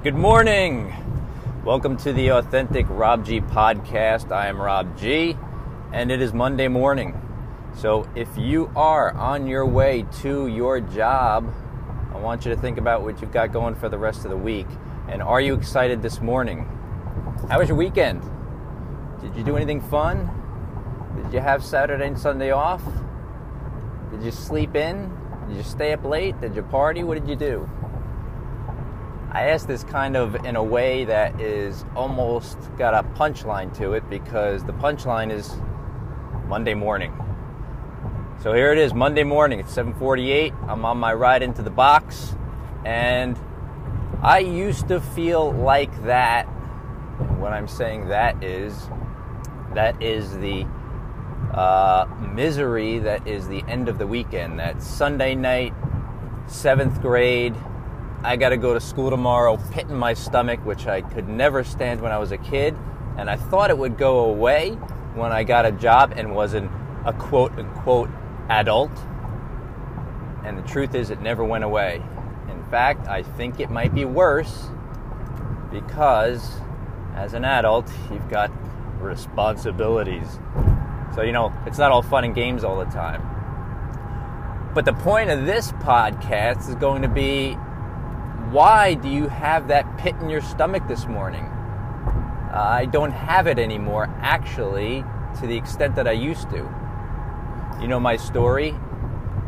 Good morning. Welcome to the Authentic Rob G podcast. I am Rob G, and it is Monday morning. So, if you are on your way to your job, I want you to think about what you've got going for the rest of the week. And are you excited this morning? How was your weekend? Did you do anything fun? Did you have Saturday and Sunday off? Did you sleep in? Did you stay up late? Did you party? What did you do? I ask this kind of in a way that is almost got a punchline to it because the punchline is Monday morning. So here it is, Monday morning. It's 7:48. I'm on my ride into the box, and I used to feel like that. What I'm saying that is, that is the uh, misery that is the end of the weekend. That Sunday night, seventh grade I got to go to school tomorrow, pit in my stomach, which I could never stand when I was a kid. And I thought it would go away when I got a job and wasn't a quote unquote adult. And the truth is, it never went away. In fact, I think it might be worse because as an adult, you've got responsibilities. So, you know, it's not all fun and games all the time. But the point of this podcast is going to be why do you have that pit in your stomach this morning? Uh, I don't have it anymore, actually, to the extent that I used to. You know my story.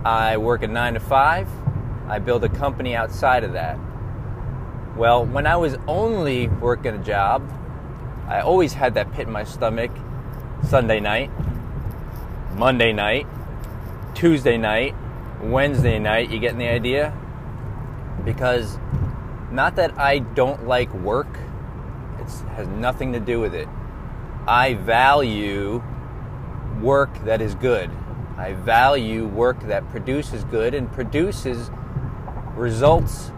I work a nine to five, I build a company outside of that. Well, when I was only working a job, I always had that pit in my stomach Sunday night, Monday night, Tuesday night, Wednesday night. You getting the idea? Because not that I don't like work, it has nothing to do with it. I value work that is good. I value work that produces good and produces results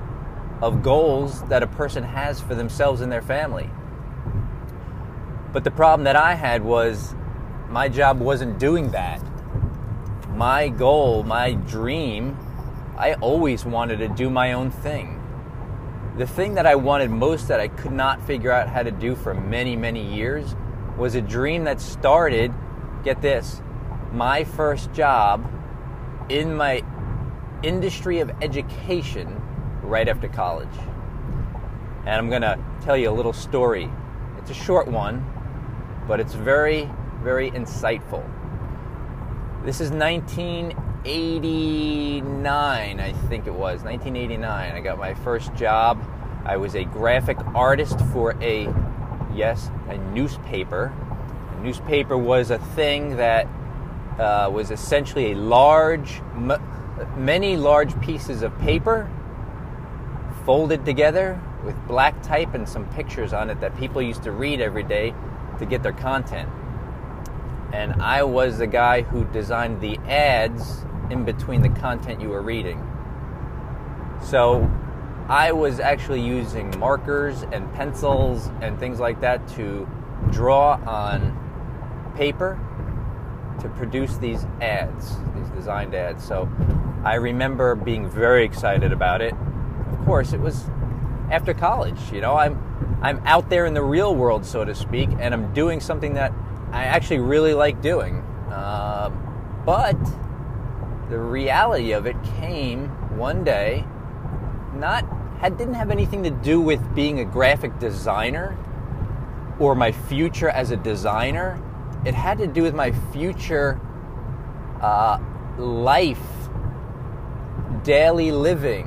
of goals that a person has for themselves and their family. But the problem that I had was my job wasn't doing that. My goal, my dream, I always wanted to do my own thing the thing that I wanted most that I could not figure out how to do for many, many years was a dream that started, get this, my first job in my industry of education right after college. And I'm going to tell you a little story. It's a short one, but it's very, very insightful. This is 1989, I think it was, 1989. I got my first job. I was a graphic artist for a, yes, a newspaper. A newspaper was a thing that uh, was essentially a large, m- many large pieces of paper folded together with black type and some pictures on it that people used to read every day to get their content and I was the guy who designed the ads in between the content you were reading. So I was actually using markers and pencils and things like that to draw on paper to produce these ads, these designed ads. So I remember being very excited about it. Of course, it was after college, you know, I'm I'm out there in the real world, so to speak, and I'm doing something that I actually really like doing. Uh, but the reality of it came one day, not had didn't have anything to do with being a graphic designer or my future as a designer. It had to do with my future uh, life, daily living,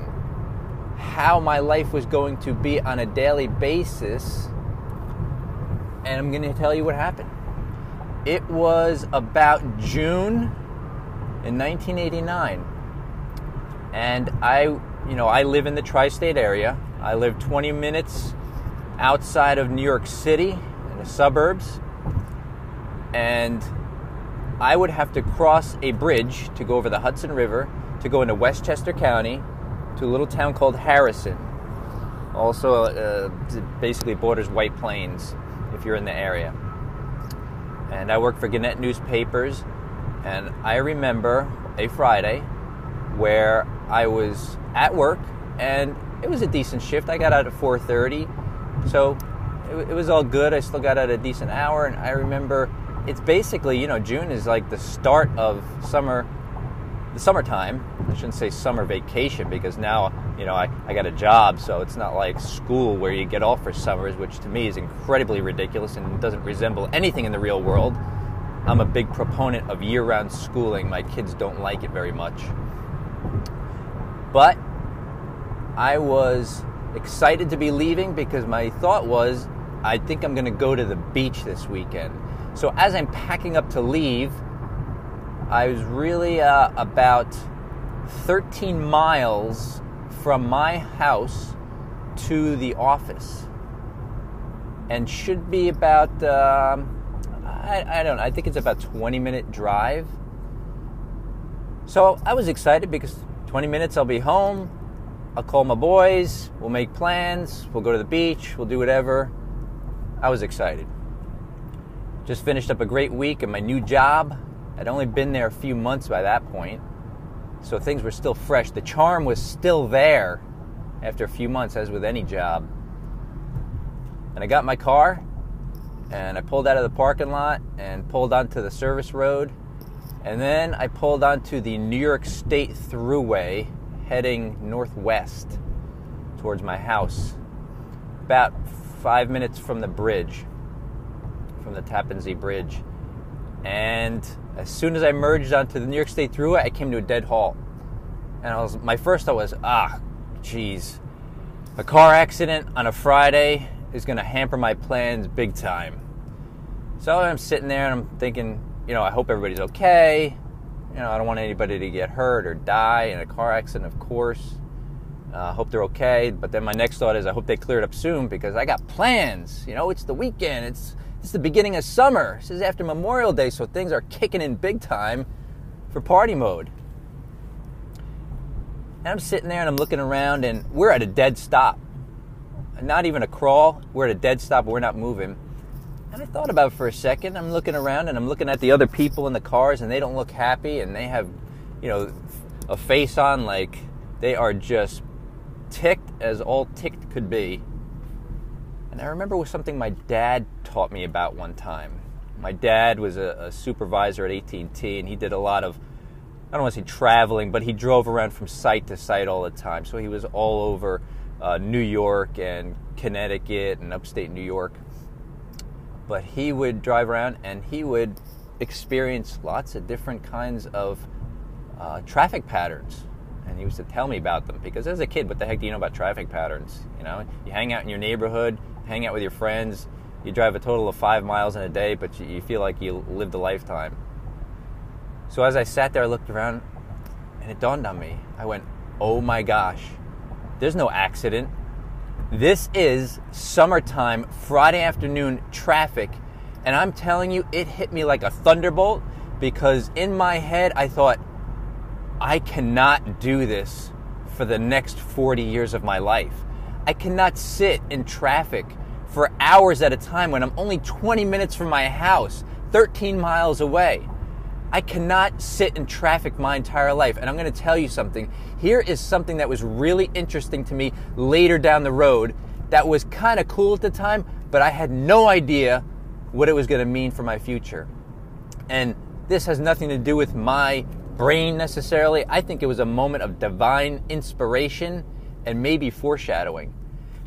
how my life was going to be on a daily basis. And I'm going to tell you what happened. It was about June in 1989. And I, you know, I live in the tri state area. I live 20 minutes outside of New York City in the suburbs. And I would have to cross a bridge to go over the Hudson River to go into Westchester County to a little town called Harrison. Also, uh, basically borders White Plains if you're in the area and I worked for Gannett Newspapers. And I remember a Friday where I was at work and it was a decent shift. I got out at 4:30, so it, it was all good. I still got out a decent hour, and I remember it's basically you know June is like the start of summer, the summertime. I shouldn't say summer vacation because now you know I, I got a job, so it's not like school where you get off for summers, which to me is incredibly ridiculous and doesn't resemble anything in the real world. I'm a big proponent of year-round schooling. My kids don't like it very much, but I was excited to be leaving because my thought was I think I'm going to go to the beach this weekend. So as I'm packing up to leave, I was really uh, about 13 miles from my house to the office, and should be about um, I, I don't know. I think it's about 20 minute drive. So I was excited because 20 minutes I'll be home. I'll call my boys. We'll make plans. We'll go to the beach. We'll do whatever. I was excited. Just finished up a great week in my new job. I'd only been there a few months by that point, so things were still fresh. The charm was still there after a few months, as with any job. And I got my car and I pulled out of the parking lot and pulled onto the service road. And then I pulled onto the New York State Thruway heading northwest towards my house. About five minutes from the bridge, from the Tappan Zee Bridge. And as soon as I merged onto the New York State Thruway, I came to a dead halt. And I was my first thought was, ah, geez, a car accident on a Friday is going to hamper my plans big time. So I'm sitting there and I'm thinking, you know, I hope everybody's okay. You know, I don't want anybody to get hurt or die in a car accident, of course. I uh, hope they're okay. But then my next thought is I hope they clear it up soon because I got plans. You know, it's the weekend. It's it's the beginning of summer. This is after Memorial Day, so things are kicking in big time for party mode. And I'm sitting there and I'm looking around and we're at a dead stop. Not even a crawl. We're at a dead stop. We're not moving. And I thought about for a second. I'm looking around and I'm looking at the other people in the cars and they don't look happy and they have, you know, a face on like they are just ticked as all ticked could be. And I remember was something my dad taught me about one time. My dad was a, a supervisor at AT&T, and he did a lot of I don't want to say traveling, but he drove around from site to site all the time. So he was all over uh, New York and Connecticut and upstate New York. But he would drive around and he would experience lots of different kinds of uh, traffic patterns and he used to tell me about them because as a kid, what the heck do you know about traffic patterns? You know, you hang out in your neighborhood, hang out with your friends, you drive a total of five miles in a day, but you, you feel like you lived a lifetime. So as I sat there, I looked around, and it dawned on me. I went, "Oh my gosh, there's no accident. This is summertime, Friday afternoon traffic." And I'm telling you, it hit me like a thunderbolt because in my head I thought, I cannot do this for the next 40 years of my life. I cannot sit in traffic for hours at a time when I'm only 20 minutes from my house, 13 miles away. I cannot sit in traffic my entire life. And I'm going to tell you something. Here is something that was really interesting to me later down the road that was kind of cool at the time, but I had no idea what it was going to mean for my future. And this has nothing to do with my brain necessarily. I think it was a moment of divine inspiration and maybe foreshadowing.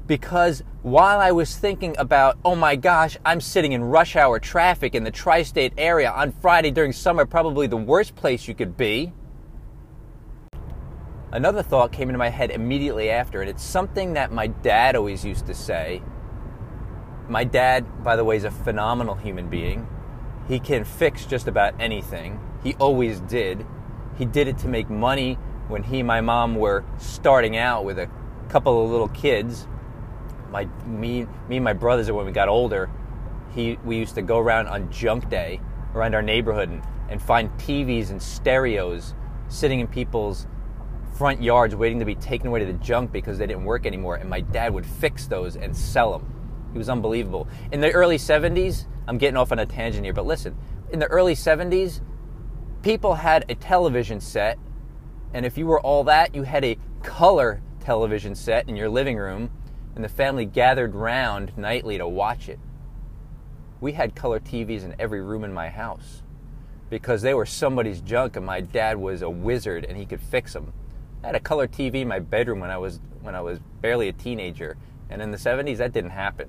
Because while I was thinking about, oh my gosh, I'm sitting in rush hour traffic in the tri state area on Friday during summer, probably the worst place you could be, another thought came into my head immediately after, and it's something that my dad always used to say. My dad, by the way, is a phenomenal human being. He can fix just about anything. He always did. He did it to make money when he and my mom were starting out with a couple of little kids. My me me and my brothers when we got older, he we used to go around on junk day around our neighborhood and, and find TVs and stereos sitting in people's front yards waiting to be taken away to the junk because they didn't work anymore and my dad would fix those and sell them. He was unbelievable. In the early 70s, I'm getting off on a tangent here, but listen, in the early 70s, people had a television set, and if you were all that, you had a color television set in your living room, and the family gathered round nightly to watch it. We had color TVs in every room in my house because they were somebody's junk, and my dad was a wizard and he could fix them. I had a color TV in my bedroom when I was when I was barely a teenager, and in the 70s that didn't happen.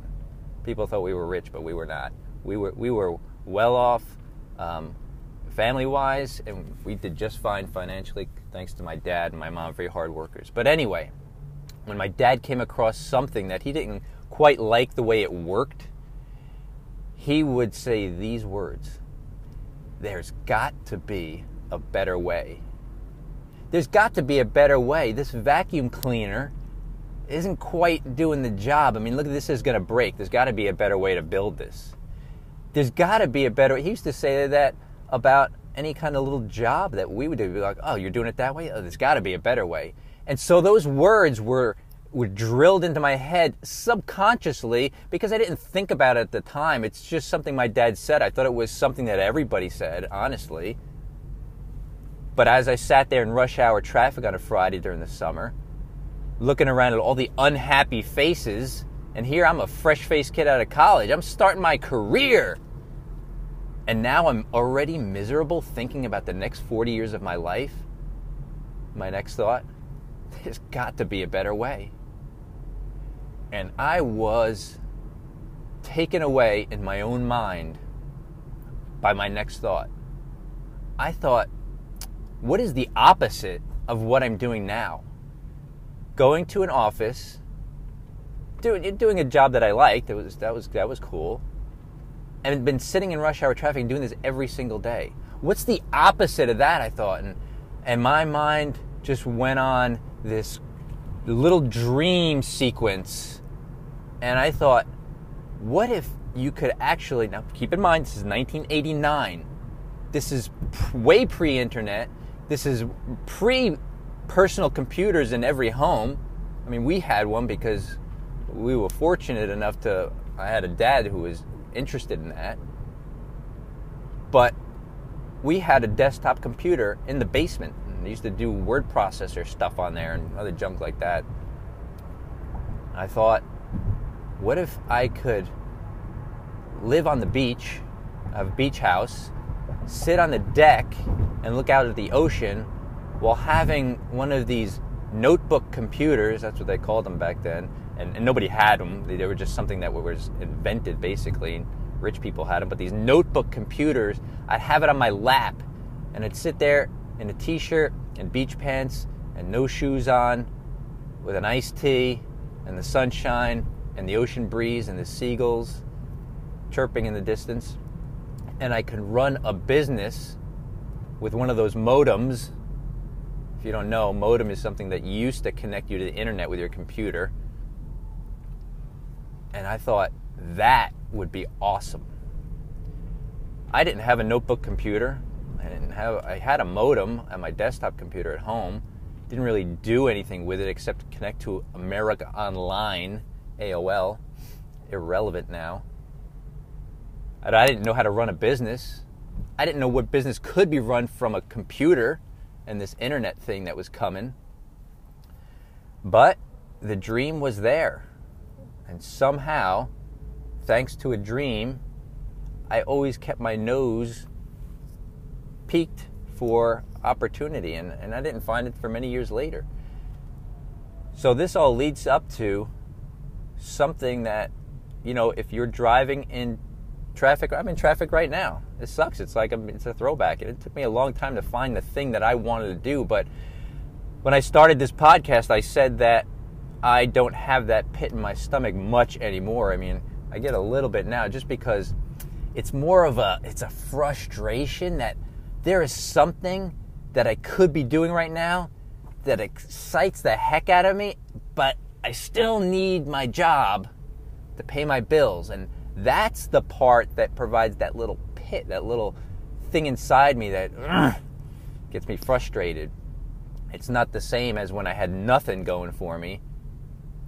People thought we were rich, but we were not. We were we were well off, um, family wise, and we did just fine financially thanks to my dad and my mom, very hard workers. But anyway, when my dad came across something that he didn't quite like the way it worked, he would say these words There's got to be a better way. There's got to be a better way. This vacuum cleaner isn't quite doing the job. I mean, look, this is going to break. There's got to be a better way to build this. There's got to be a better. He used to say that about any kind of little job that we would do. We'd be like, oh, you're doing it that way? Oh, there's got to be a better way. And so those words were were drilled into my head subconsciously because I didn't think about it at the time. It's just something my dad said. I thought it was something that everybody said, honestly. But as I sat there in rush hour traffic on a Friday during the summer, looking around at all the unhappy faces, and here I'm a fresh faced kid out of college. I'm starting my career. And now I'm already miserable thinking about the next 40 years of my life. My next thought, there's got to be a better way. And I was taken away in my own mind by my next thought. I thought, what is the opposite of what I'm doing now? Going to an office, doing doing a job that I liked. That was that was that was cool, and been sitting in rush hour traffic and doing this every single day. What's the opposite of that? I thought, and and my mind just went on this little dream sequence, and I thought, what if you could actually now keep in mind this is 1989. This is way pre-internet this is pre personal computers in every home. I mean, we had one because we were fortunate enough to. I had a dad who was interested in that. But we had a desktop computer in the basement. And used to do word processor stuff on there and other junk like that. I thought, what if I could live on the beach, have a beach house, sit on the deck and look out at the ocean while having one of these notebook computers, that's what they called them back then, and, and nobody had them. They, they, were just something that was invented basically. Rich people had them, but these notebook computers, I'd have it on my lap and I'd sit there in a t shirt and beach pants and no shoes on with an iced tea and the sunshine and the ocean breeze and the seagulls chirping in the distance and I can run a business with one of those modems. If you don't know, modem is something that used to connect you to the internet with your computer. And I thought that would be awesome. I didn't have a notebook computer. I didn't have I had a modem on my desktop computer at home. Didn't really do anything with it except connect to America Online, AOL. Irrelevant now. I didn't know how to run a business. I didn't know what business could be run from a computer and this internet thing that was coming. But the dream was there. And somehow, thanks to a dream, I always kept my nose peaked for opportunity. And, and I didn't find it for many years later. So this all leads up to something that, you know, if you're driving in traffic. I'm in traffic right now. It sucks. It's like a, it's a throwback. It took me a long time to find the thing that I wanted to do. But when I started this podcast, I said that I don't have that pit in my stomach much anymore. I mean, I get a little bit now just because it's more of a it's a frustration that there is something that I could be doing right now that excites the heck out of me, but I still need my job to pay my bills and that's the part that provides that little pit, that little thing inside me that gets me frustrated. It's not the same as when I had nothing going for me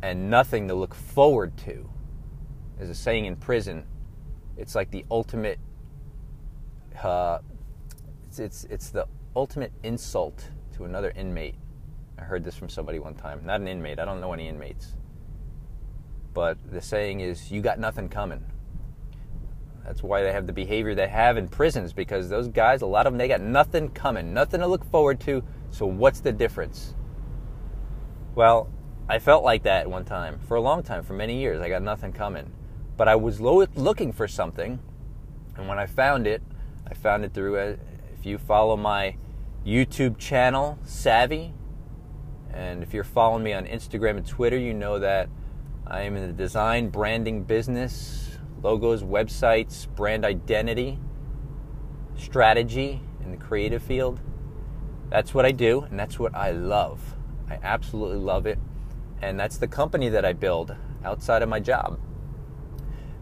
and nothing to look forward to. As a saying in prison, it's like the ultimate, uh, it's, it's, it's the ultimate insult to another inmate. I heard this from somebody one time, not an inmate. I don't know any inmates. But the saying is, you got nothing coming. That's why they have the behavior they have in prisons because those guys, a lot of them, they got nothing coming, nothing to look forward to. So what's the difference? Well, I felt like that one time for a long time, for many years. I got nothing coming. But I was lo- looking for something, and when I found it, I found it through, a, if you follow my YouTube channel, Savvy, and if you're following me on Instagram and Twitter, you know that I am in the design branding business, logos, websites, brand identity, strategy in the creative field. That's what I do, and that's what I love. I absolutely love it. And that's the company that I build outside of my job.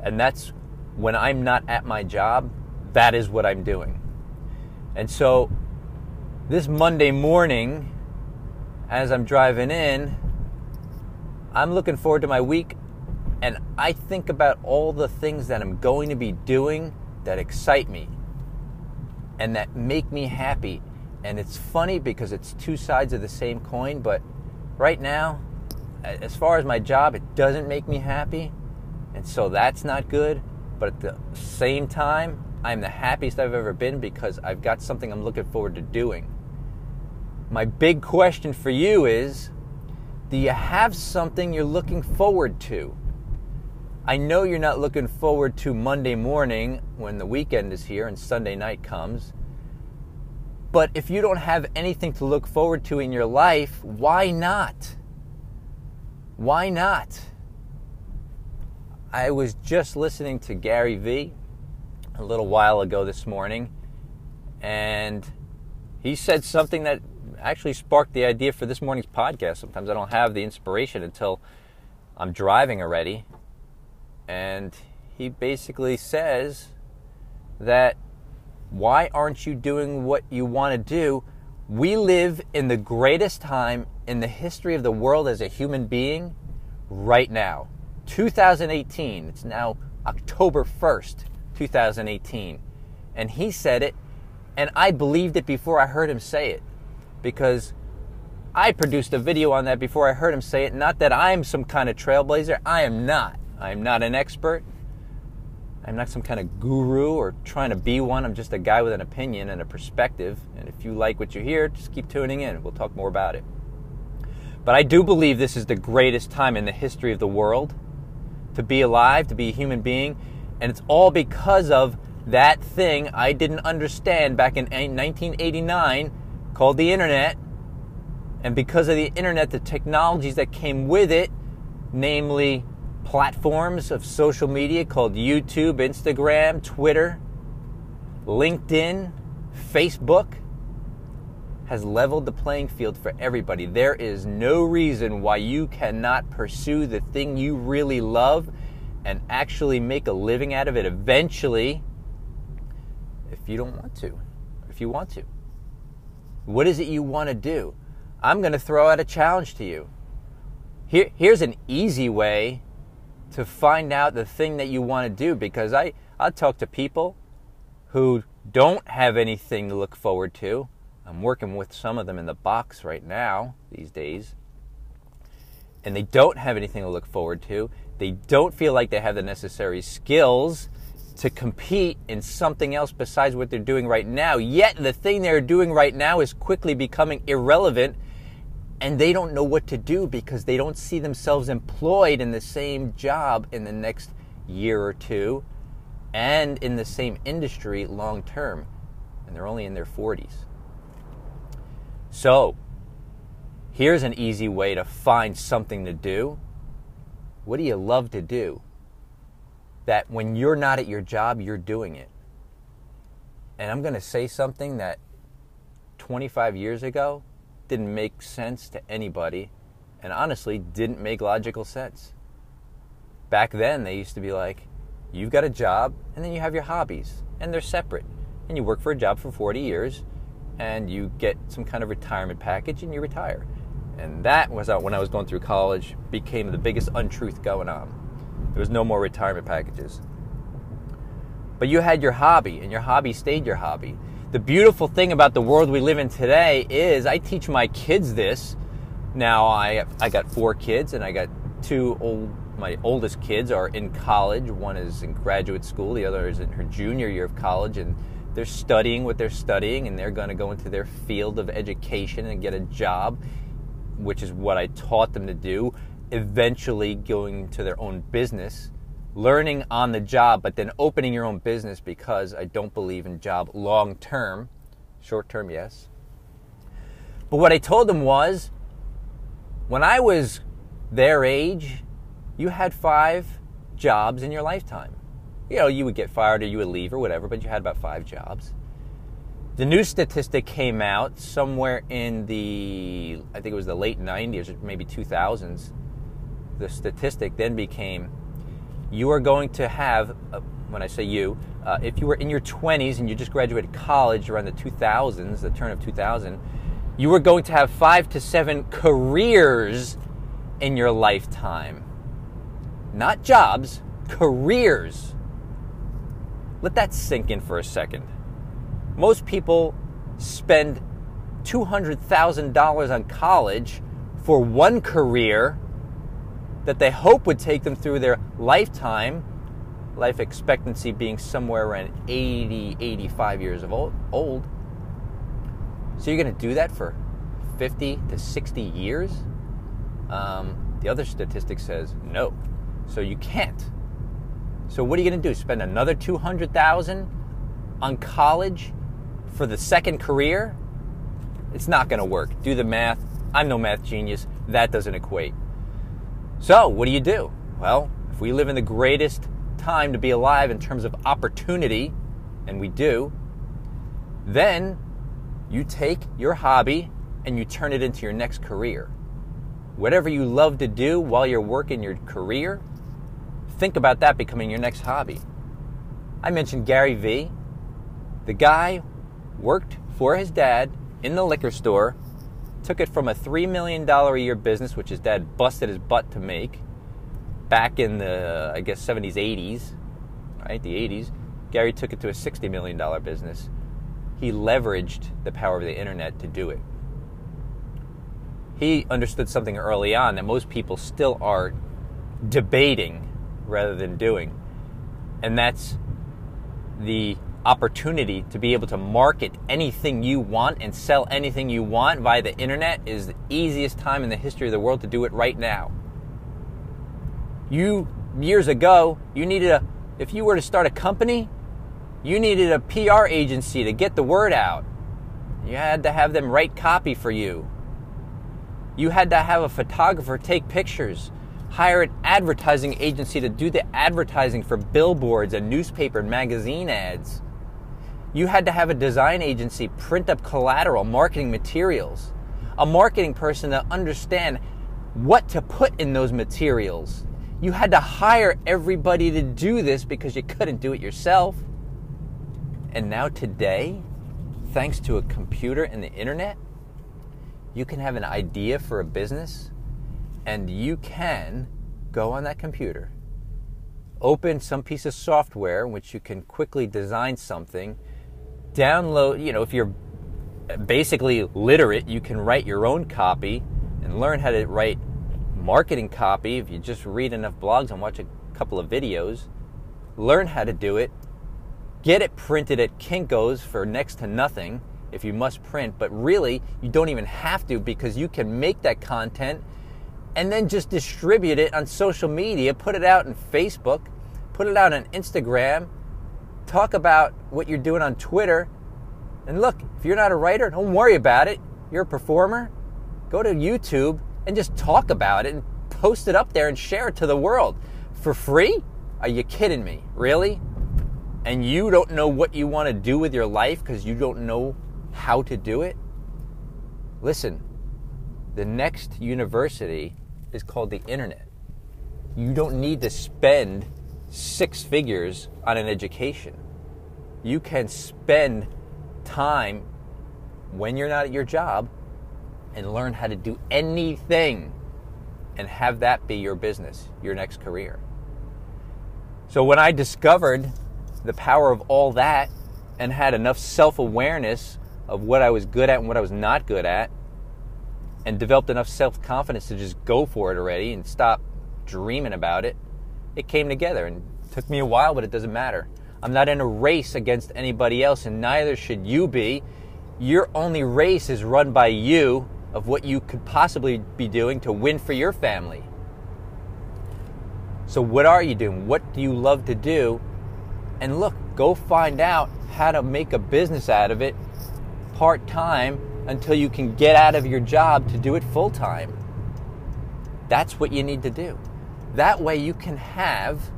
And that's when I'm not at my job, that is what I'm doing. And so this Monday morning, as I'm driving in, I'm looking forward to my week and I think about all the things that I'm going to be doing that excite me and that make me happy. And it's funny because it's two sides of the same coin, but right now, as far as my job, it doesn't make me happy. And so that's not good. But at the same time, I'm the happiest I've ever been because I've got something I'm looking forward to doing. My big question for you is do you have something you're looking forward to? I know you're not looking forward to Monday morning when the weekend is here and Sunday night comes. But if you don't have anything to look forward to in your life, why not? Why not? I was just listening to Gary Vee a little while ago this morning, and he said something that actually sparked the idea for this morning's podcast. Sometimes I don't have the inspiration until I'm driving already. And he basically says that why aren't you doing what you want to do? We live in the greatest time in the history of the world as a human being right now. 2018. It's now October 1st, 2018. And he said it, and I believed it before I heard him say it because I produced a video on that before I heard him say it. Not that I'm some kind of trailblazer, I am not. I'm not an expert. I'm not some kind of guru or trying to be one. I'm just a guy with an opinion and a perspective. And if you like what you hear, just keep tuning in. We'll talk more about it. But I do believe this is the greatest time in the history of the world to be alive, to be a human being. And it's all because of that thing I didn't understand back in 1989 called the internet. And because of the internet, the technologies that came with it, namely platforms of social media called YouTube, Instagram, Twitter, LinkedIn, Facebook, has leveled the playing field for everybody. There is no reason why you cannot pursue the thing you really love and actually make a living out of it eventually if you don't want to, if you want to. What is it you want to do? I'm going to throw out a challenge to you. Here, here's an easy way to find out the thing that you want to do because I, I talk to people who don't have anything to look forward to. I'm working with some of them in the box right now these days. And they don't have anything to look forward to. They don't feel like they have the necessary skills to compete in something else besides what they're doing right now. Yet the thing they're doing right now is quickly becoming irrelevant and they don't know what to do because they don't see themselves employed in the same job in the next year or two and in the same industry long term. And they're only in their 40s. So, here's an easy way to find something to do. What do you love to do? that when you're not at your job, you're doing it. And I'm going to say something that 25 years ago didn't make sense to anybody and honestly didn't make logical sense. Back then, they used to be like, you've got a job and then you have your hobbies, and they're separate. And you work for a job for 40 years and you get some kind of retirement package and you retire. And that was uh, when I was going through college, became the biggest untruth going on. There was no more retirement packages. But you had your hobby, and your hobby stayed your hobby. The beautiful thing about the world we live in today is I teach my kids this Now I I got four kids, and I got two old. My oldest kids are in college. One is in graduate school. The other is in her junior year of college, and they're studying what they're studying, and they're going to go into their field of education and get a job, which is what I taught them to do. Eventually, going to their own business, learning on the job, but then opening your own business because I don't believe in job long term. Short term, yes. But what I told them was when I was their age, you had five jobs in your lifetime. You know, you would get fired or you would leave or whatever, but you had about five jobs. The new statistic came out somewhere in the, I think it was the late 90s or maybe 2000s. The statistic then became you are going to have, uh, when I say you, uh, if you were in your 20s and you just graduated college around the 2000s, the turn of 2000, you are going to have five to seven careers in your lifetime. Not jobs, careers. Let that sink in for a second. Most people spend $200,000 on college for one career that they hope would take them through their lifetime, life expectancy being somewhere around 80, 85 years of old. old. So you're going to do that for 50 to 60 years? Um, the other statistic says no. So you can't. So what are you going to do? Spend another 200,000 on college for the second career? It's not going to work. Do the math. I'm no math genius. That doesn't equate. So, what do you do? Well, if we live in the greatest time to be alive in terms of opportunity, and we do, then you take your hobby and you turn it into your next career. Whatever you love to do while you're working your career, think about that becoming your next hobby. I mentioned Gary Vee. The guy worked for his dad in the liquor store, took it from a $3 million a year business, which his dad busted his butt to make back in the, I guess, 70s, 80s, right? The 80s. Gary took it to a $60 million business. He leveraged the power of the internet to do it he understood something early on that most people still are debating rather than doing. And that's the opportunity to be able to market anything you want and sell anything you want via the internet is the easiest time in the history of the world to do it right now. You years ago, you needed a if you were to start a company, you needed a PR agency to get the word out. You had to have them write copy for you. You had to have a photographer take pictures, hire an advertising agency to do the advertising for billboards and newspaper and magazine ads. You had to have a design agency print up collateral, marketing materials, a marketing person to understand what to put in those materials. You had to hire everybody to do this because you couldn't do it yourself. And now, today, thanks to a computer and the internet, you can have an idea for a business and you can go on that computer, open some piece of software in which you can quickly design something, download, you know, if you're basically literate, you can write your own copy and learn how to write marketing copy if you just read enough blogs and watch a couple of videos. Learn how to do it. Get it printed at Kinko's for next to nothing if you must print, but really you don't even have to because you can make that content and then just distribute it on social media, put it out on Facebook, put it out on Instagram, talk about what you're doing on Twitter. And look, if you're not a writer, don't worry about it. You're a performer. Go to YouTube and just talk about it and post it up there and share it to the world for free? Are you kidding me? Really? And you don't know what you want to do with your life because you don't know how to do it? Listen, the next university is called the internet. You don't need to spend six figures on an education. You can spend time when you're not at your job and learn how to do anything and have that be your business, your next career. So when I discovered the power of all that and had enough self awareness of what I was good at and what I was not good at, and developed enough self confidence to just go for it already and stop dreaming about it, it came together and took me a while, but it doesn't matter. I'm not in a race against anybody else, and neither should you be. Your only race is run by you of what you could possibly be doing to win for your family. So, what are you doing? What do you love to do? And look, go find out how to make a business out of it part time until you can get out of your job to do it full time. That's what you need to do. That way, you can have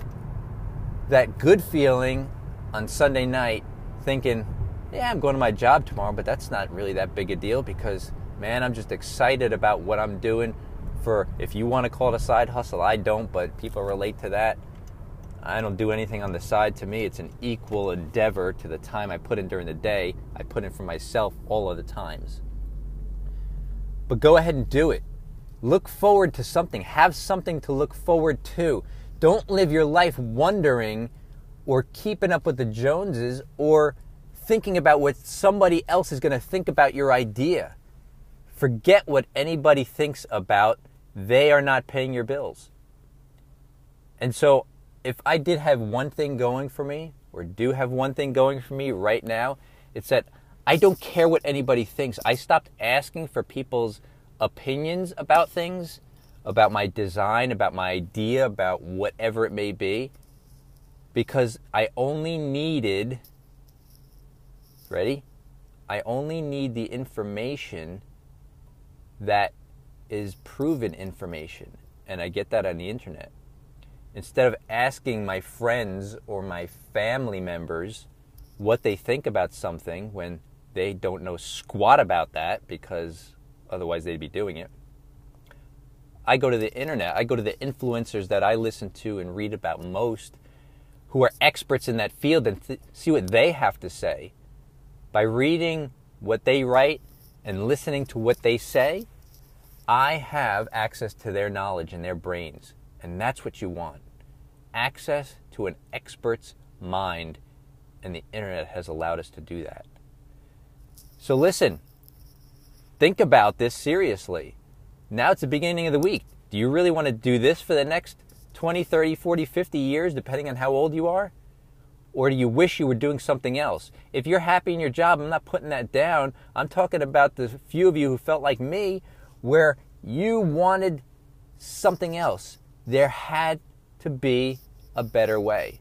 that good feeling on Sunday night thinking, yeah, I'm going to my job tomorrow, but that's not really that big a deal because, man, I'm just excited about what I'm doing for, if you want to call it a side hustle, I don't, but people relate to that. I don't do anything on the side. To me, it's an equal endeavor to the time I put in during the day. I put in for myself all of the times. But go ahead and do it. Look forward to something. Have something to look forward to. Don't live your life wondering or keeping up with the Joneses or thinking about what somebody else is going to think about your idea. Forget what anybody thinks about. They are not paying your bills. And so if I did have one thing going for me, or do have one thing going for me right now, it's that I don't care what anybody thinks. I stopped asking for people's opinions about things, about my design, about my idea, about whatever it may be, because I only needed, ready? I only need the information that is proven information. And I get that on the internet instead of asking my friends or my family members what they think about something when they don't know squat about that because otherwise they'd be doing it. I go to the internet, I go to the influencers that I listen to and read about most who are experts in that field and th- see what they have to say. By reading what they write and listening to what they say, I have access to their knowledge and their brains. And that's what you want access to an expert's mind, and the internet has allowed us to do that. So, listen, think about this seriously. Now it's the beginning of the week. Do you really want to do this for the next 20, 30, 40, 50 years, depending on how old you are? Or do you wish you were doing something else? If you're happy in your job, I'm not putting that down. I'm talking about the few of you who felt like me, where you wanted something else. There had to be a better way.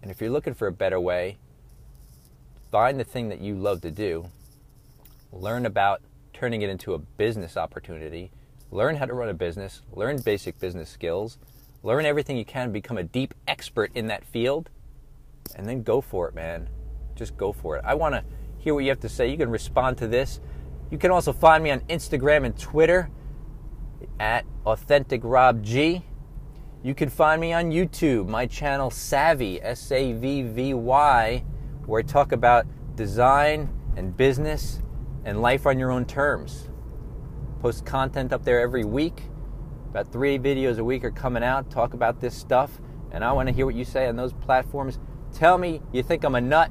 And if you're looking for a better way, find the thing that you love to do, learn about turning it into a business opportunity, learn how to run a business, learn basic business skills, learn everything you can, become a deep expert in that field, and then go for it, man. Just go for it. I want to hear what you have to say. You can respond to this. You can also find me on Instagram and Twitter at Authentic Rob G. You can find me on YouTube, my channel Savvy, S A V V Y, where I talk about design and business and life on your own terms. Post content up there every week. About three videos a week are coming out, talk about this stuff, and I want to hear what you say on those platforms. Tell me you think I'm a nut.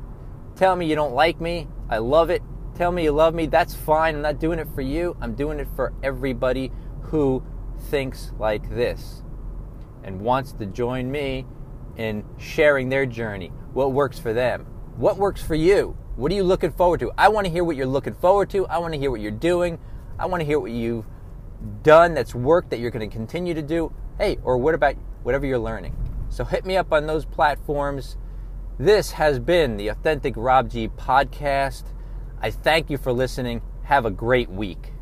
Tell me you don't like me. I love it. Tell me you love me. That's fine. I'm not doing it for you. I'm doing it for everybody who thinks like this and wants to join me in sharing their journey, what works for them, what works for you. What are you looking forward to? I want to hear what you're looking forward to. I want to hear what you're doing. I want to hear what you've done that's work that you're going to continue to do. Hey, or what about whatever you're learning? So hit me up on those platforms. This has been the Authentic Rob G podcast. I thank you for listening. Have a great week.